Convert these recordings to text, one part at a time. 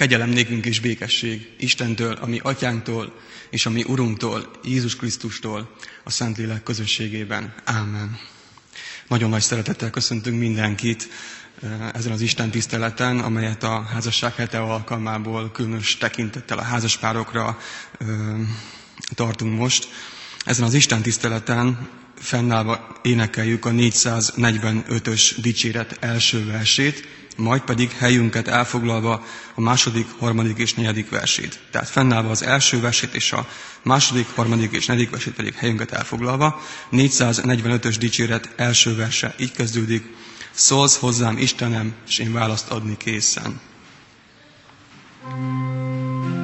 Kegyelem nékünk és békesség Istentől, ami atyánktól, és ami Urunktól, Jézus Krisztustól, a Szentlélek közösségében. Ámen. Nagyon nagy szeretettel köszöntünk mindenkit eh, ezen az Isten tiszteleten, amelyet a házasság hete alkalmából különös tekintettel a házaspárokra eh, tartunk most. Ezen az Isten tiszteleten fennállva énekeljük a 445-ös dicséret első versét, majd pedig helyünket elfoglalva a második, harmadik és negyedik versét. Tehát fennállva az első versét és a második, harmadik és negyedik versét pedig helyünket elfoglalva. 445-ös dicséret első verse így kezdődik. Szólsz hozzám Istenem, és én választ adni készen. thank you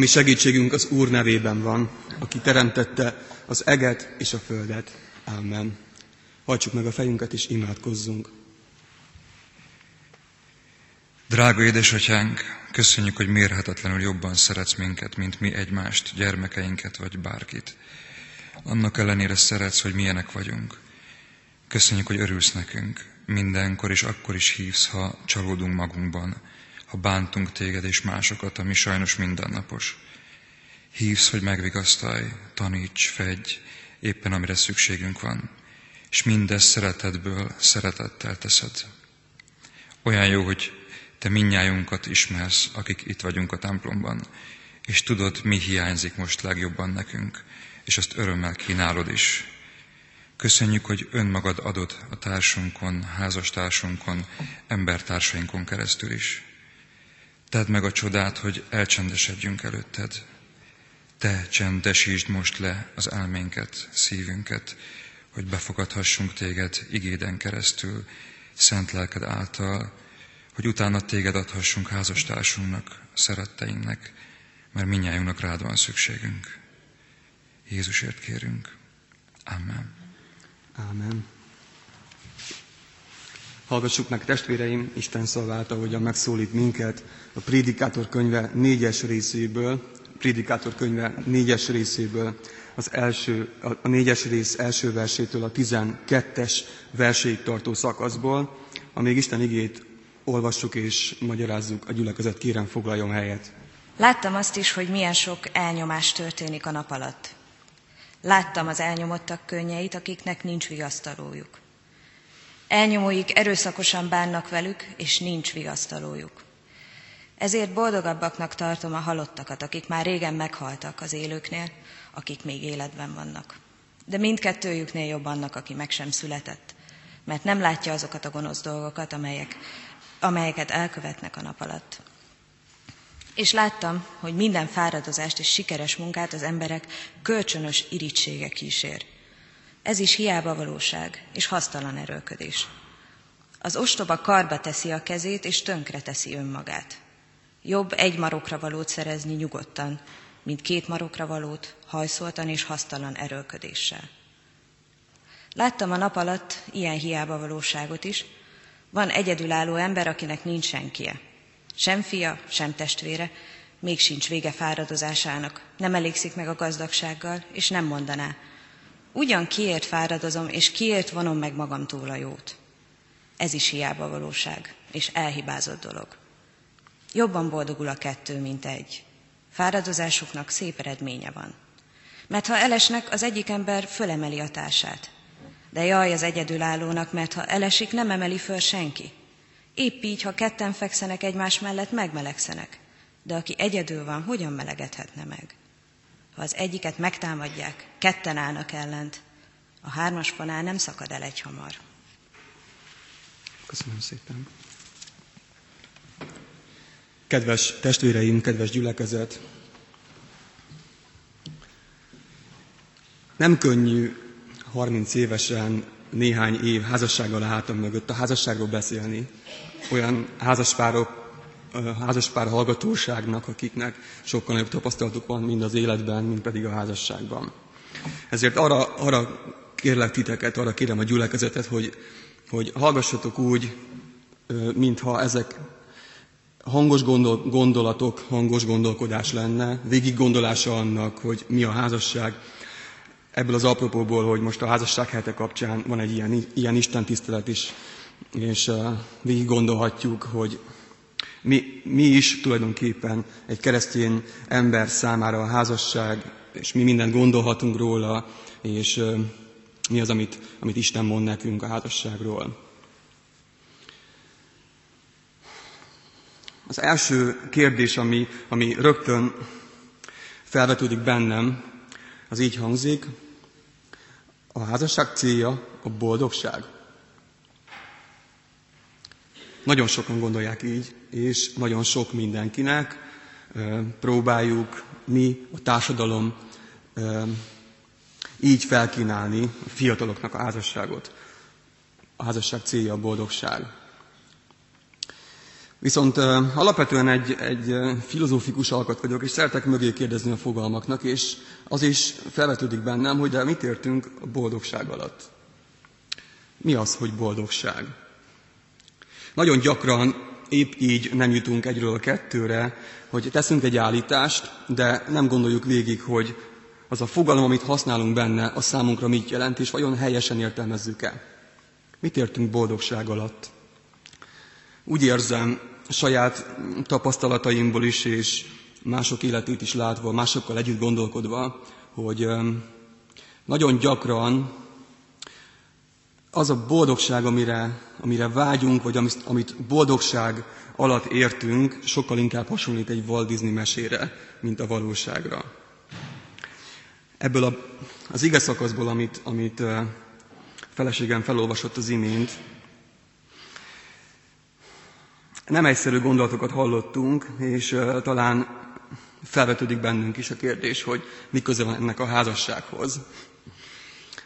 mi segítségünk az Úr nevében van, aki teremtette az eget és a földet. Amen. Hajtsuk meg a fejünket és imádkozzunk. Drága édesatyánk, köszönjük, hogy mérhetetlenül jobban szeretsz minket, mint mi egymást, gyermekeinket vagy bárkit. Annak ellenére szeretsz, hogy milyenek vagyunk. Köszönjük, hogy örülsz nekünk. Mindenkor és akkor is hívsz, ha csalódunk magunkban, ha bántunk téged és másokat, ami sajnos mindennapos. Hívsz, hogy megvigasztalj, taníts, fedj, éppen amire szükségünk van, és mindezt szeretetből, szeretettel teszed. Olyan jó, hogy te minnyájunkat ismersz, akik itt vagyunk a templomban, és tudod, mi hiányzik most legjobban nekünk, és azt örömmel kínálod is. Köszönjük, hogy önmagad adod a társunkon, házastársunkon, embertársainkon keresztül is. Tedd meg a csodát, hogy elcsendesedjünk előtted. Te csendesítsd most le az elménket, szívünket, hogy befogadhassunk téged igéden keresztül, szent lelked által, hogy utána téged adhassunk házastársunknak, szeretteinknek, mert minnyájunknak rád van szükségünk. Jézusért kérünk. Amen. Amen. Hallgassuk meg testvéreim, Isten szavát, ahogyan megszólít minket a Prédikátor könyve négyes részéből, Prédikátor könyve négyes részéből, az első, a négyes rész első versétől a tizenkettes verséig tartó szakaszból, amíg Isten igét olvassuk és magyarázzuk, a gyülekezet kérem foglaljon helyet. Láttam azt is, hogy milyen sok elnyomás történik a nap alatt. Láttam az elnyomottak könnyeit, akiknek nincs vigasztalójuk. Elnyomóik erőszakosan bánnak velük, és nincs vigasztalójuk. Ezért boldogabbaknak tartom a halottakat, akik már régen meghaltak az élőknél, akik még életben vannak. De mindkettőjüknél jobb annak, aki meg sem született, mert nem látja azokat a gonosz dolgokat, amelyek, amelyeket elkövetnek a nap alatt. És láttam, hogy minden fáradozást és sikeres munkát az emberek kölcsönös irítsége kísér. Ez is hiába valóság és hasztalan erőködés. Az ostoba karba teszi a kezét, és tönkre teszi önmagát. Jobb egy marokra valót szerezni nyugodtan, mint két marokra valót hajszoltan és hasztalan erőködéssel. Láttam a nap alatt ilyen hiába valóságot is. Van egyedülálló ember, akinek nincs senkie. Sem fia, sem testvére, még sincs vége fáradozásának, nem elégszik meg a gazdagsággal, és nem mondaná. Ugyan kiért fáradozom, és kiért vonom meg magamtól a jót. Ez is hiába valóság, és elhibázott dolog. Jobban boldogul a kettő, mint egy. Fáradozásuknak szép eredménye van. Mert ha elesnek, az egyik ember fölemeli a társát. De jaj az egyedülállónak, mert ha elesik, nem emeli föl senki. Épp így, ha ketten fekszenek egymás mellett, megmelegszenek. De aki egyedül van, hogyan melegedhetne meg? Ha az egyiket megtámadják, ketten állnak ellent, a hármas panál nem szakad el egy hamar. Köszönöm szépen. Kedves testvéreim, kedves gyülekezet! Nem könnyű 30 évesen néhány év házassággal a hátam mögött a házasságról beszélni. Olyan házaspárok, házaspár hallgatóságnak, akiknek sokkal nagyobb tapasztalatuk van mind az életben, mind pedig a házasságban. Ezért arra, arra kérlek titeket, arra kérem a gyülekezetet, hogy, hogy hallgassatok úgy, mintha ezek hangos gondol, gondolatok, hangos gondolkodás lenne, végig gondolása annak, hogy mi a házasság, ebből az apropóból, hogy most a házasság hete kapcsán van egy ilyen, ilyen Isten tisztelet is, és uh, végig gondolhatjuk, hogy mi, mi is tulajdonképpen egy keresztény ember számára a házasság, és mi mindent gondolhatunk róla, és mi az, amit, amit Isten mond nekünk a házasságról. Az első kérdés, ami, ami rögtön felvetődik bennem, az így hangzik, a házasság célja a boldogság. Nagyon sokan gondolják így, és nagyon sok mindenkinek próbáljuk mi, a társadalom így felkínálni a fiataloknak a házasságot. A házasság célja a boldogság. Viszont alapvetően egy, egy filozófikus alkat vagyok, és szeretek mögé kérdezni a fogalmaknak, és az is felvetődik bennem, hogy de mit értünk a boldogság alatt? Mi az, hogy boldogság? Nagyon gyakran épp így nem jutunk egyről a kettőre, hogy teszünk egy állítást, de nem gondoljuk végig, hogy az a fogalom, amit használunk benne, a számunkra mit jelent, és vajon helyesen értelmezzük-e. Mit értünk boldogság alatt? Úgy érzem, saját tapasztalataimból is, és mások életét is látva, másokkal együtt gondolkodva, hogy nagyon gyakran az a boldogság, amire, amire vágyunk, vagy amit, amit boldogság alatt értünk, sokkal inkább hasonlít egy Walt Disney mesére, mint a valóságra. Ebből a, az ige szakaszból, amit, amit feleségem felolvasott az imént, nem egyszerű gondolatokat hallottunk, és talán felvetődik bennünk is a kérdés, hogy mi köze van ennek a házassághoz.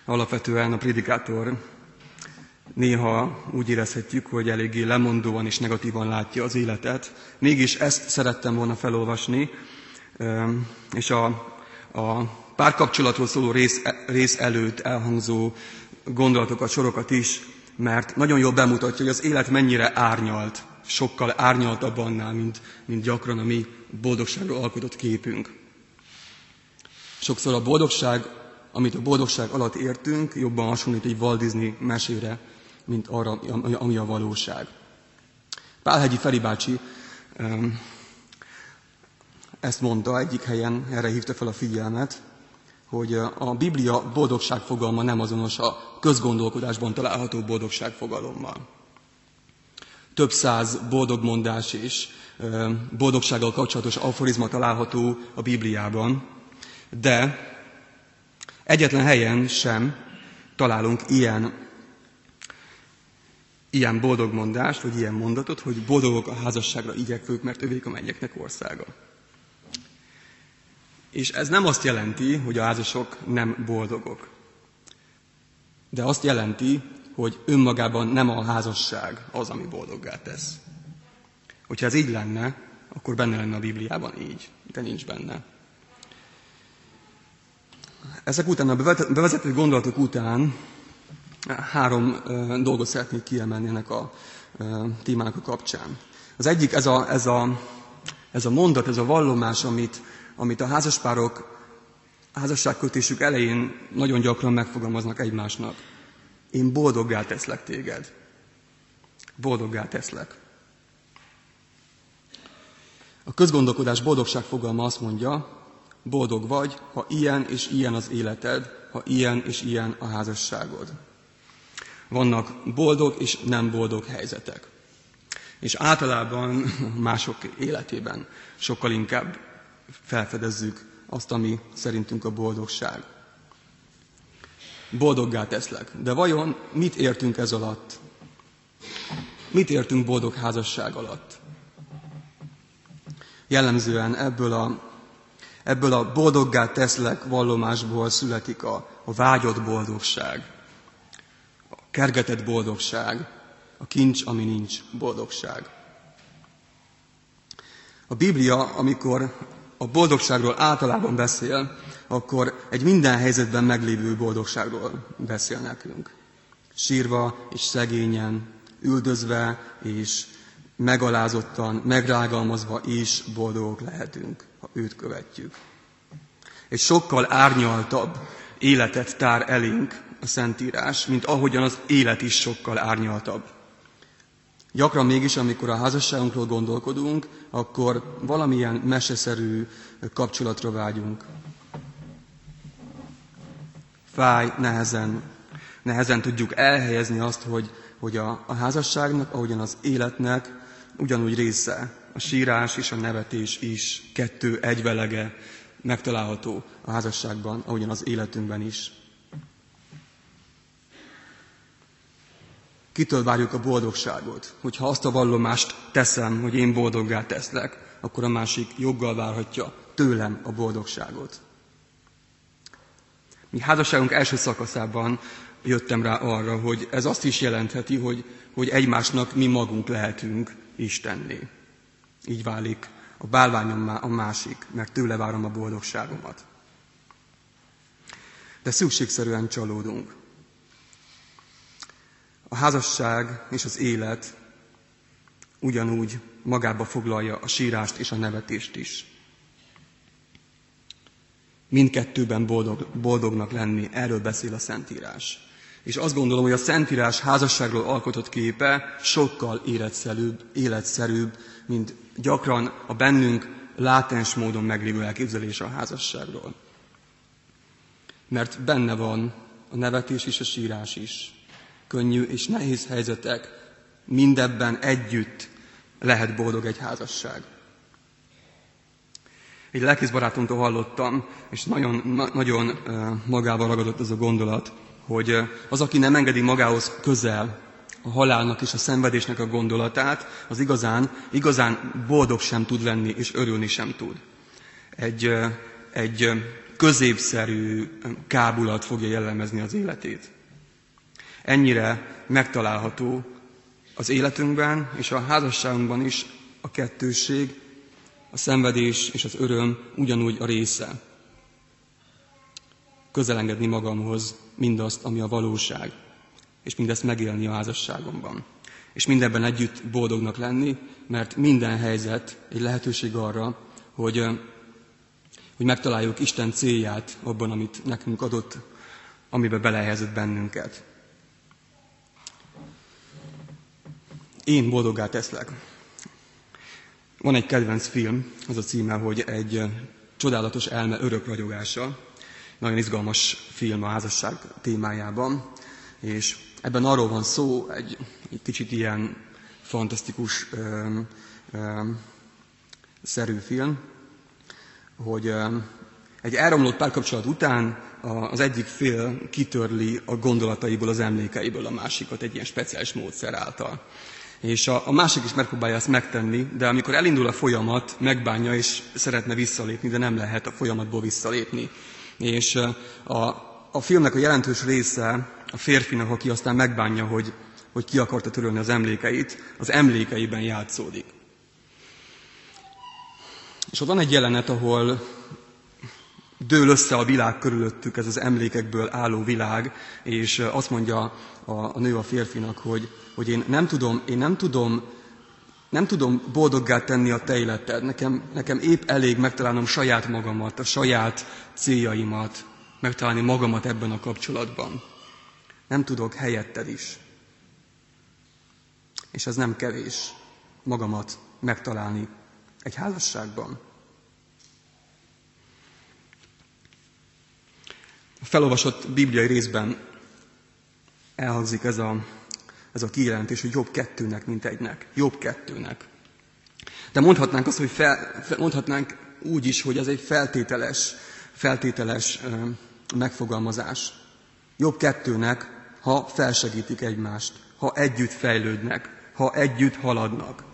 Alapvetően a prédikátor néha úgy érezhetjük, hogy eléggé lemondóan és negatívan látja az életet. Mégis ezt szerettem volna felolvasni, és a, a párkapcsolatról szóló rész, rész előtt elhangzó gondolatokat, sorokat is, mert nagyon jól bemutatja, hogy az élet mennyire árnyalt, sokkal árnyaltabb annál, mint, mint gyakran a mi boldogságról alkotott képünk. Sokszor a boldogság, amit a boldogság alatt értünk, jobban hasonlít egy Walt Disney mesére, mint arra, ami a valóság. Pálhegyi Feri bácsi ezt mondta egyik helyen, erre hívta fel a figyelmet, hogy a Biblia boldogság fogalma nem azonos a közgondolkodásban található boldogság fogalommal. Több száz boldogmondás és boldogsággal kapcsolatos aforizma található a Bibliában, de egyetlen helyen sem találunk ilyen, ilyen boldogmondást, vagy ilyen mondatot, hogy boldogok a házasságra igyekvők, mert övék a mennyeknek országa. És ez nem azt jelenti, hogy a házasok nem boldogok. De azt jelenti, hogy önmagában nem a házasság az, ami boldoggá tesz. Hogyha ez így lenne, akkor benne lenne a Bibliában így, de nincs benne. Ezek után, a bevezető gondolatok után három dolgot szeretnék kiemelni ennek a témának a kapcsán. Az egyik ez a, ez a, ez a mondat, ez a vallomás, amit, amit a házaspárok házasságkötésük elején nagyon gyakran megfogalmaznak egymásnak. Én boldoggá teszlek téged. Boldoggá teszlek. A közgondolkodás boldogság fogalma azt mondja, boldog vagy, ha ilyen és ilyen az életed, ha ilyen és ilyen a házasságod. Vannak boldog és nem boldog helyzetek. És általában mások életében sokkal inkább felfedezzük azt, ami szerintünk a boldogság. Boldoggá teszlek. De vajon mit értünk ez alatt? Mit értünk boldog házasság alatt? Jellemzően ebből a, ebből a boldoggá teszlek vallomásból születik a, a vágyott boldogság, kergetett boldogság, a kincs, ami nincs boldogság. A Biblia, amikor a boldogságról általában beszél, akkor egy minden helyzetben meglévő boldogságról beszél nekünk. Sírva és szegényen, üldözve és megalázottan, megrágalmazva is boldogok lehetünk, ha őt követjük. Egy sokkal árnyaltabb életet tár elénk a Szentírás, mint ahogyan az élet is sokkal árnyaltabb. Gyakran mégis, amikor a házasságunkról gondolkodunk, akkor valamilyen meseszerű kapcsolatra vágyunk. Fáj, nehezen, nehezen tudjuk elhelyezni azt, hogy, hogy a, a házasságnak, ahogyan az életnek ugyanúgy része, a sírás és a nevetés is kettő egyvelege megtalálható a házasságban, ahogyan az életünkben is. Kitől várjuk a boldogságot? Hogyha azt a vallomást teszem, hogy én boldoggá teszlek, akkor a másik joggal várhatja tőlem a boldogságot. Mi házasságunk első szakaszában jöttem rá arra, hogy ez azt is jelentheti, hogy, hogy egymásnak mi magunk lehetünk Istenné. Így válik a bálványom a másik, mert tőle várom a boldogságomat. De szükségszerűen csalódunk. A házasság és az élet ugyanúgy magába foglalja a sírást és a nevetést is. Mindkettőben boldog, boldognak lenni, erről beszél a Szentírás. És azt gondolom, hogy a Szentírás házasságról alkotott képe sokkal életszerűbb, életszerűbb mint gyakran a bennünk látens módon meglévő elképzelés a házasságról. Mert benne van a nevetés és a sírás is. Könnyű és nehéz helyzetek, mindebben együtt lehet boldog egy házasság. Egy lelkész barátomtól hallottam, és nagyon, na, nagyon magával ragadott ez a gondolat, hogy az, aki nem engedi magához közel a halálnak és a szenvedésnek a gondolatát, az igazán, igazán boldog sem tud lenni, és örülni sem tud. Egy, egy középszerű kábulat fogja jellemezni az életét. Ennyire megtalálható az életünkben és a házasságunkban is a kettőség, a szenvedés és az öröm ugyanúgy a része. Közelengedni magamhoz mindazt, ami a valóság, és mindezt megélni a házasságomban. És mindenben együtt boldognak lenni, mert minden helyzet egy lehetőség arra, hogy, hogy megtaláljuk Isten célját abban, amit nekünk adott, amiben belehelyezett bennünket. Én boldoggá teszlek. Van egy kedvenc film, az a címe, hogy egy csodálatos elme örök ragyogása. Nagyon izgalmas film a házasság témájában, és ebben arról van szó, egy, egy kicsit ilyen fantasztikus ö, ö, szerű film, hogy ö, egy elromlott párkapcsolat után az egyik fél kitörli a gondolataiból, az emlékeiből a másikat egy ilyen speciális módszer által. És a, a másik is megpróbálja ezt megtenni, de amikor elindul a folyamat, megbánja és szeretne visszalépni, de nem lehet a folyamatból visszalépni. És a, a filmnek a jelentős része a férfinak, aki aztán megbánja, hogy, hogy ki akarta törölni az emlékeit, az emlékeiben játszódik. És ott van egy jelenet, ahol dől össze a világ körülöttük, ez az emlékekből álló világ, és azt mondja a, a nő a férfinak, hogy, hogy én nem tudom, én nem tudom, nem tudom boldoggá tenni a te életed. Nekem, nekem épp elég megtalálnom saját magamat, a saját céljaimat, megtalálni magamat ebben a kapcsolatban. Nem tudok helyetted is. És ez nem kevés magamat megtalálni egy házasságban. A felolvasott bibliai részben elhangzik ez a, ez a kijelentés, hogy jobb kettőnek, mint egynek. Jobb kettőnek. De mondhatnánk azt, hogy fel, mondhatnánk úgy is, hogy ez egy feltételes, feltételes megfogalmazás. Jobb kettőnek, ha felsegítik egymást, ha együtt fejlődnek, ha együtt haladnak.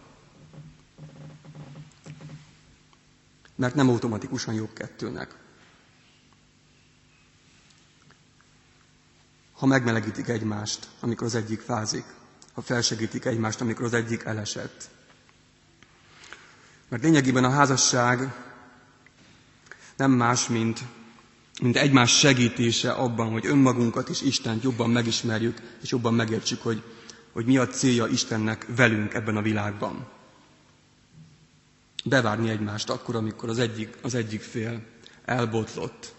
Mert nem automatikusan jobb kettőnek. Ha megmelegítik egymást, amikor az egyik fázik, ha felsegítik egymást, amikor az egyik elesett. Mert lényegében a házasság nem más, mint, mint egymás segítése abban, hogy önmagunkat és Istent jobban megismerjük, és jobban megértsük, hogy, hogy mi a célja Istennek velünk ebben a világban. Bevárni egymást akkor, amikor az egyik, az egyik fél elbotlott,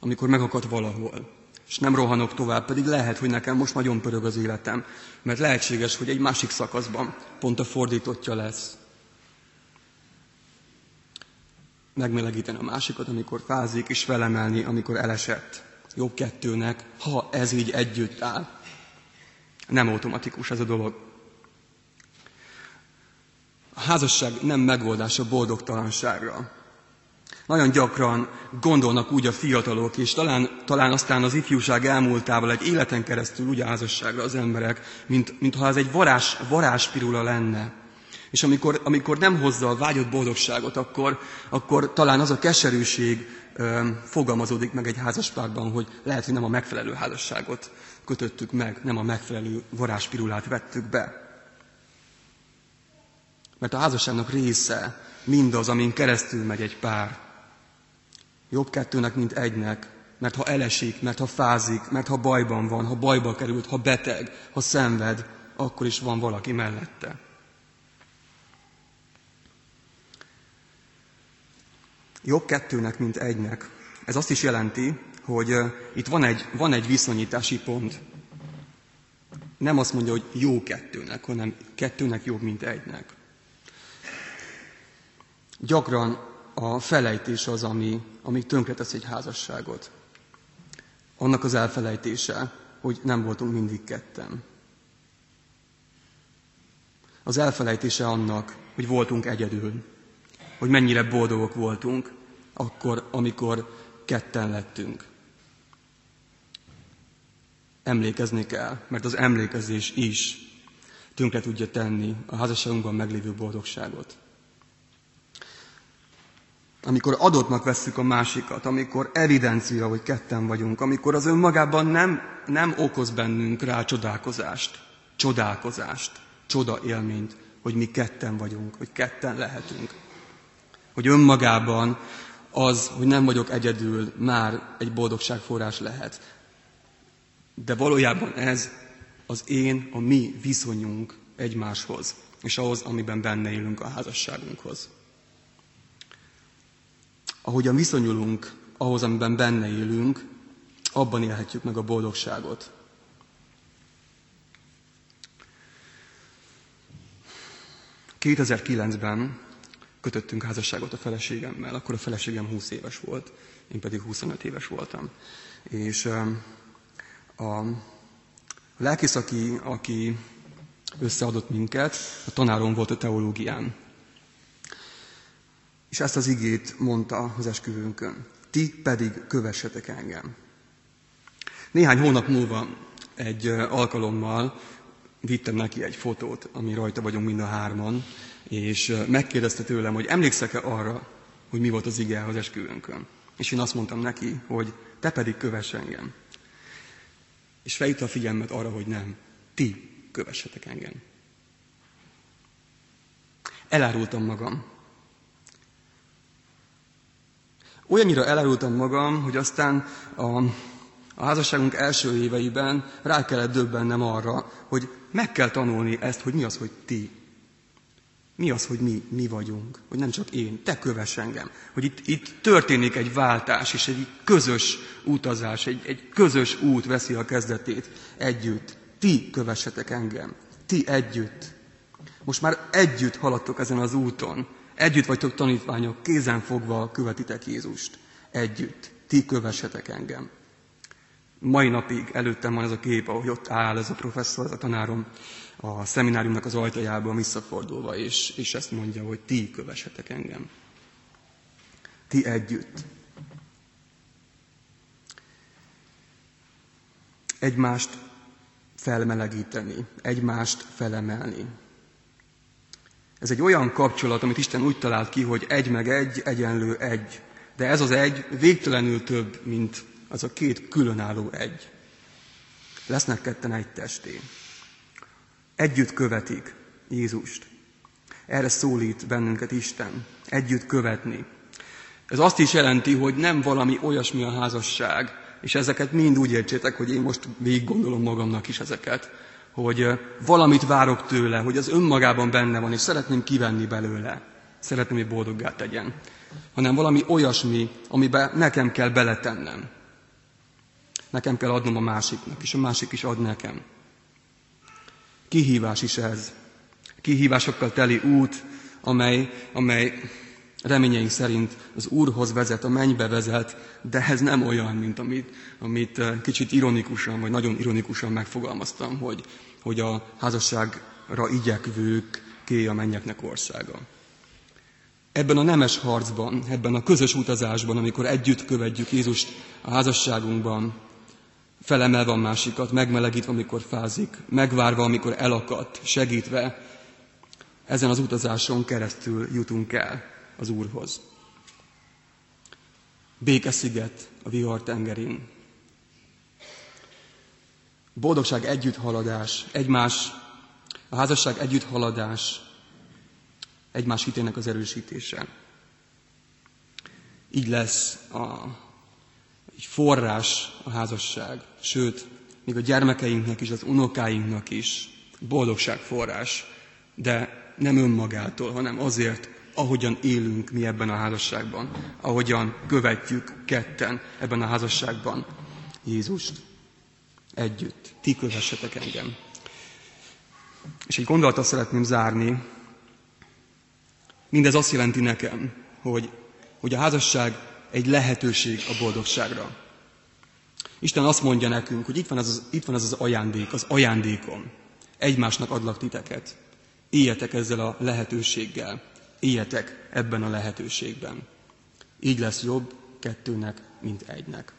amikor megakadt valahol, és nem rohanok tovább, pedig lehet, hogy nekem most nagyon pörög az életem, mert lehetséges, hogy egy másik szakaszban pont a fordítottja lesz. Megmelegíteni a másikat, amikor fázik, és felemelni, amikor elesett. Jobb kettőnek, ha ez így együtt áll. Nem automatikus ez a dolog. A házasság nem megoldás a boldogtalanságra. Nagyon gyakran gondolnak úgy a fiatalok, és talán, talán aztán az ifjúság elmúltával egy életen keresztül úgy házasságra az emberek, mint, mintha ez egy varázs, varázspirula lenne. És amikor, amikor nem hozza a vágyott boldogságot, akkor, akkor talán az a keserűség ö, fogalmazódik meg egy házaspárban, hogy lehet, hogy nem a megfelelő házasságot kötöttük meg, nem a megfelelő varázspirulát vettük be. Mert a házasságnak része mindaz, amin keresztül megy egy pár. Jobb kettőnek, mint egynek, mert ha elesik, mert ha fázik, mert ha bajban van, ha bajba került, ha beteg, ha szenved, akkor is van valaki mellette. Jobb kettőnek, mint egynek. Ez azt is jelenti, hogy itt van egy, van egy viszonyítási pont. Nem azt mondja, hogy jó kettőnek, hanem kettőnek jobb, mint egynek. Gyakran a felejtés az, ami, ami tönkretesz egy házasságot. Annak az elfelejtése, hogy nem voltunk mindig ketten. Az elfelejtése annak, hogy voltunk egyedül, hogy mennyire boldogok voltunk, akkor, amikor ketten lettünk. Emlékezni kell, mert az emlékezés is tönkre tudja tenni a házasságunkban meglévő boldogságot. Amikor adottnak vesszük a másikat, amikor evidencia, hogy ketten vagyunk, amikor az önmagában nem, nem okoz bennünk rá csodálkozást, csodálkozást, csoda élményt, hogy mi ketten vagyunk, hogy ketten lehetünk. Hogy önmagában az, hogy nem vagyok egyedül, már egy boldogságforrás lehet. De valójában ez az én, a mi viszonyunk egymáshoz, és ahhoz, amiben benne élünk a házasságunkhoz. Ahogyan viszonyulunk ahhoz, amiben benne élünk, abban élhetjük meg a boldogságot. ...2009-ben kötöttünk házasságot a feleségemmel. Akkor a feleségem 20 éves volt, én pedig 25 éves voltam. És a lelkész, aki, aki összeadott minket, a tanárom volt a teológián. És ezt az igét mondta az esküvőnkön. Ti pedig kövessetek engem. Néhány hónap múlva egy alkalommal vittem neki egy fotót, ami rajta vagyunk mind a hárman, és megkérdezte tőlem, hogy emlékszek-e arra, hogy mi volt az ige az esküvőnkön. És én azt mondtam neki, hogy te pedig kövess engem. És felhívta a figyelmet arra, hogy nem, ti kövessetek engem. Elárultam magam. Olyannyira elárultam magam, hogy aztán a, a házasságunk első éveiben rá kellett döbbennem arra, hogy meg kell tanulni ezt, hogy mi az, hogy ti. Mi az, hogy mi, mi vagyunk? Hogy nem csak én, te kövess engem. Hogy itt, itt történik egy váltás, és egy közös utazás, egy, egy közös út veszi a kezdetét együtt. Ti kövessetek engem. Ti együtt. Most már együtt haladtok ezen az úton. Együtt vagytok tanítványok, kézen fogva követitek Jézust. Együtt. Ti kövessetek engem. Mai napig előttem van ez a kép, ahogy ott áll ez a professzor, ez a tanárom, a szemináriumnak az ajtajában visszafordulva, és, és ezt mondja, hogy ti kövessetek engem. Ti együtt. Egymást felmelegíteni, egymást felemelni. Ez egy olyan kapcsolat, amit Isten úgy talált ki, hogy egy meg egy egyenlő egy. De ez az egy végtelenül több, mint az a két különálló egy. Lesznek ketten egy testé együtt követik Jézust. Erre szólít bennünket Isten. Együtt követni. Ez azt is jelenti, hogy nem valami olyasmi a házasság, és ezeket mind úgy értsétek, hogy én most végig gondolom magamnak is ezeket, hogy valamit várok tőle, hogy az önmagában benne van, és szeretném kivenni belőle. Szeretném, hogy boldoggá tegyen. Hanem valami olyasmi, amiben nekem kell beletennem. Nekem kell adnom a másiknak, és a másik is ad nekem. Kihívás is ez. Kihívásokkal teli út, amely, amely reményeink szerint az Úrhoz vezet, a mennybe vezet, de ez nem olyan, mint amit, amit kicsit ironikusan, vagy nagyon ironikusan megfogalmaztam, hogy, hogy a házasságra igyekvők ké a mennyeknek országa. Ebben a nemes harcban, ebben a közös utazásban, amikor együtt követjük Jézust a házasságunkban, felemelve a másikat, megmelegítve, amikor fázik, megvárva, amikor elakadt, segítve, ezen az utazáson keresztül jutunk el az Úrhoz. Békesziget a vihar tengerén. Boldogság együtthaladás, egymás, a házasság együtthaladás, egymás hitének az erősítése. Így lesz a egy forrás a házasság, sőt, még a gyermekeinknek is, az unokáinknak is boldogság forrás, de nem önmagától, hanem azért, ahogyan élünk mi ebben a házasságban, ahogyan követjük ketten ebben a házasságban Jézust együtt. Ti kövessetek engem. És egy gondolattal szeretném zárni. Mindez azt jelenti nekem, hogy, hogy a házasság egy lehetőség a boldogságra. Isten azt mondja nekünk, hogy itt van az, az, itt van az, az ajándék, az ajándékom. Egymásnak adlak titeket. Éljetek ezzel a lehetőséggel. Éljetek ebben a lehetőségben. Így lesz jobb kettőnek, mint egynek.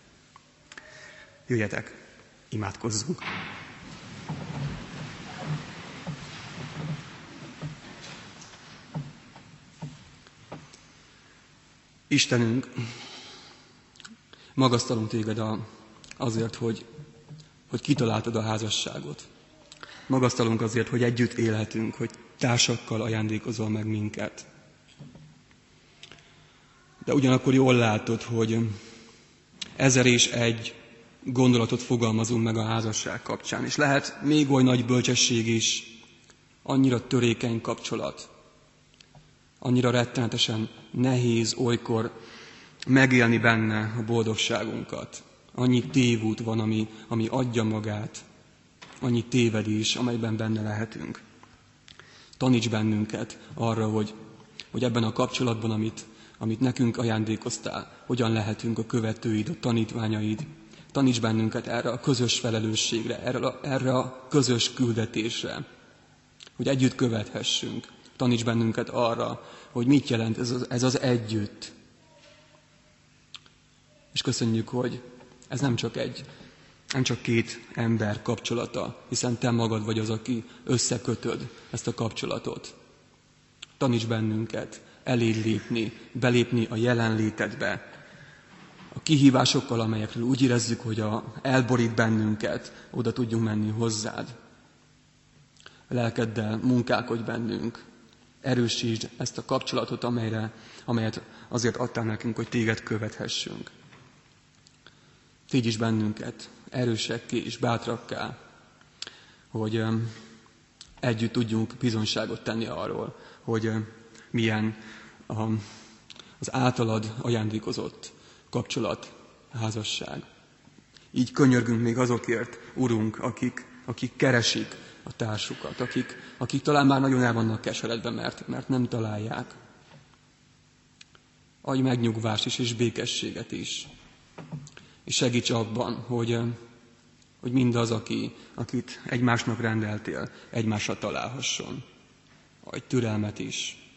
Jöjjetek, imádkozzunk! Istenünk, magasztalunk téged a, azért, hogy, hogy kitaláltad a házasságot. Magasztalunk azért, hogy együtt élhetünk, hogy társakkal ajándékozol meg minket. De ugyanakkor jól látod, hogy ezer és egy gondolatot fogalmazunk meg a házasság kapcsán. És lehet még oly nagy bölcsesség is, annyira törékeny kapcsolat, annyira rettenetesen nehéz olykor megélni benne a boldogságunkat. Annyi tévút van, ami, ami adja magát, annyi tévedés, amelyben benne lehetünk. Taníts bennünket arra, hogy, hogy ebben a kapcsolatban, amit, amit nekünk ajándékoztál, hogyan lehetünk a követőid, a tanítványaid. Taníts bennünket erre a közös felelősségre, erre a, erre a közös küldetésre, hogy együtt követhessünk. Taníts bennünket arra, hogy mit jelent ez az, ez az együtt. És köszönjük, hogy ez nem csak egy, nem csak két ember kapcsolata, hiszen te magad vagy az, aki összekötöd ezt a kapcsolatot. Taníts bennünket eléd lépni, belépni a jelenlétedbe, a kihívásokkal, amelyekről úgy érezzük, hogy a, elborít bennünket, oda tudjunk menni hozzád. A lelkeddel munkálkodj bennünk, erősítsd ezt a kapcsolatot, amelyre, amelyet azért adtál nekünk, hogy téged követhessünk. Tégy is bennünket erősekké és bátrakká, hogy együtt tudjunk bizonyságot tenni arról, hogy milyen az általad ajándékozott kapcsolat, házasság. Így könyörgünk még azokért, Urunk, akik, akik keresik a társukat, akik, akik talán már nagyon el vannak keseredve, mert, mert nem találják. Adj megnyugvást is, és békességet is. És segíts abban, hogy, hogy mindaz, aki, akit egymásnak rendeltél, egymásra találhasson. Adj türelmet is.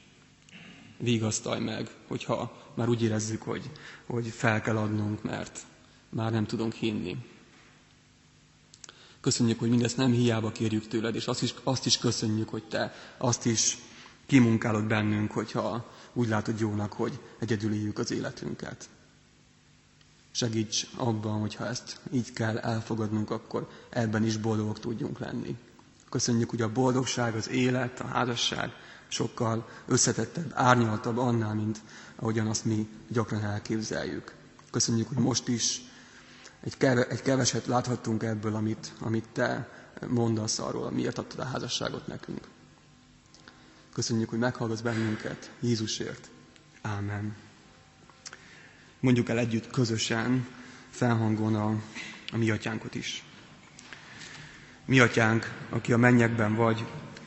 Vigasztalj meg, hogyha már úgy érezzük, hogy, hogy fel kell adnunk, mert már nem tudunk hinni. Köszönjük, hogy mindezt nem hiába kérjük tőled, és azt is, azt is köszönjük, hogy te azt is kimunkálod bennünk, hogyha úgy látod jónak, hogy egyedül éljük az életünket. Segíts abban, hogyha ezt így kell elfogadnunk, akkor ebben is boldogok tudjunk lenni. Köszönjük, hogy a boldogság, az élet, a házasság sokkal összetettebb, árnyaltabb annál, mint ahogyan azt mi gyakran elképzeljük. Köszönjük, hogy most is egy, keve, egy keveset láthattunk ebből, amit, amit te mondasz arról, miért adtad a házasságot nekünk. Köszönjük, hogy meghallgatsz bennünket Jézusért. Ámen. Mondjuk el együtt közösen, felhangon a, a mi atyánkot is. Mi atyánk, aki a mennyekben vagy,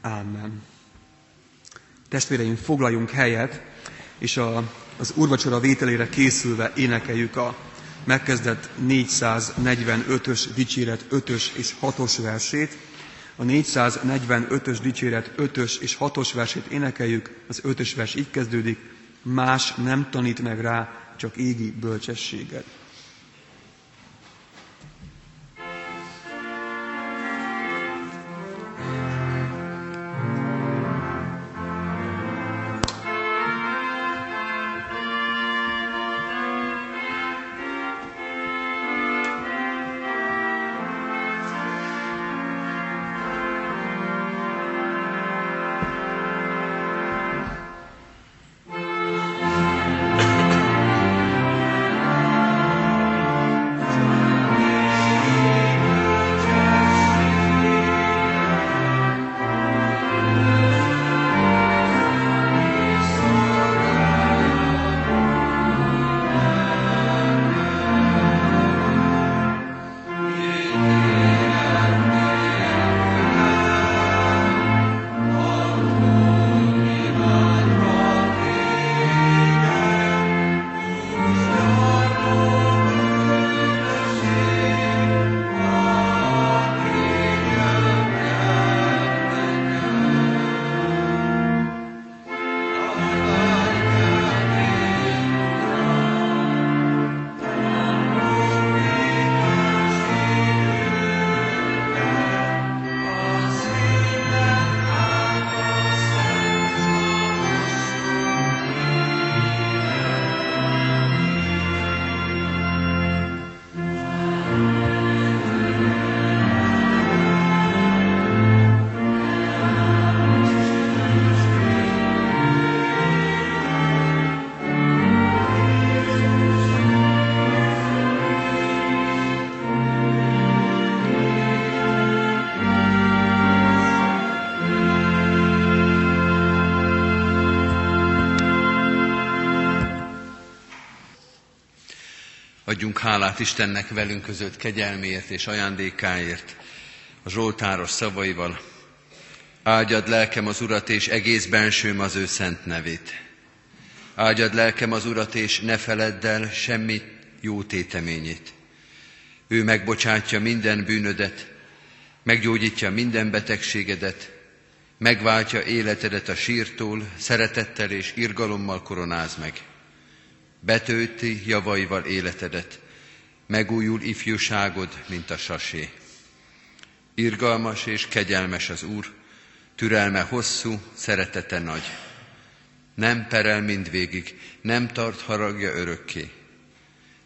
Ámen. Testvéreim, foglaljunk helyet, és a, az urvacsora vételére készülve énekeljük a megkezdett 445-ös dicséret 5-ös és 6-os versét. A 445-ös dicséret 5-ös és 6-os versét énekeljük, az 5-ös vers így kezdődik, más nem tanít meg rá, csak égi bölcsességet. Adjunk hálát Istennek velünk között kegyelméért és ajándékáért, a Zsoltáros szavaival. Áldjad lelkem az Urat, és egész bensőm az ő szent nevét. Áldjad lelkem az Urat, és ne feledd el semmit jó téteményét. Ő megbocsátja minden bűnödet, meggyógyítja minden betegségedet, megváltja életedet a sírtól, szeretettel és irgalommal koronáz meg. Betölti javaival életedet, megújul ifjúságod, mint a sasé. Irgalmas és kegyelmes az Úr, türelme hosszú, szeretete nagy. Nem perel mindvégig, nem tart haragja örökké.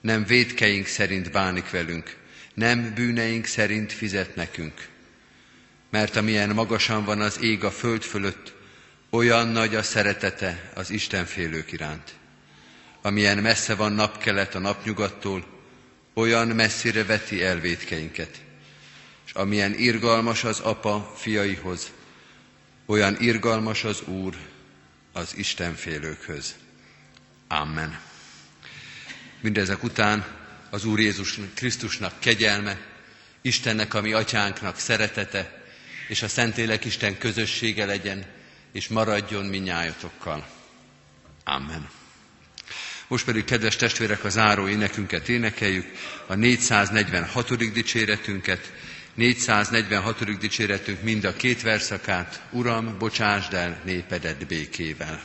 Nem védkeink szerint bánik velünk, nem bűneink szerint fizet nekünk. Mert amilyen magasan van az ég a föld fölött, olyan nagy a szeretete az Isten félők iránt. Amilyen messze van napkelet a napnyugattól, olyan messzire veti el védkeinket. És amilyen irgalmas az apa fiaihoz, olyan irgalmas az Úr az Istenfélőkhöz. Amen. Mindezek után az Úr Jézus Krisztusnak kegyelme, Istennek, ami atyánknak szeretete, és a Szentlélek Isten közössége legyen, és maradjon minnyájatokkal. Amen. Most pedig, kedves testvérek, a záró énekünket énekeljük, a 446. dicséretünket, 446. dicséretünk mind a két verszakát, Uram, bocsásd el népedet békével.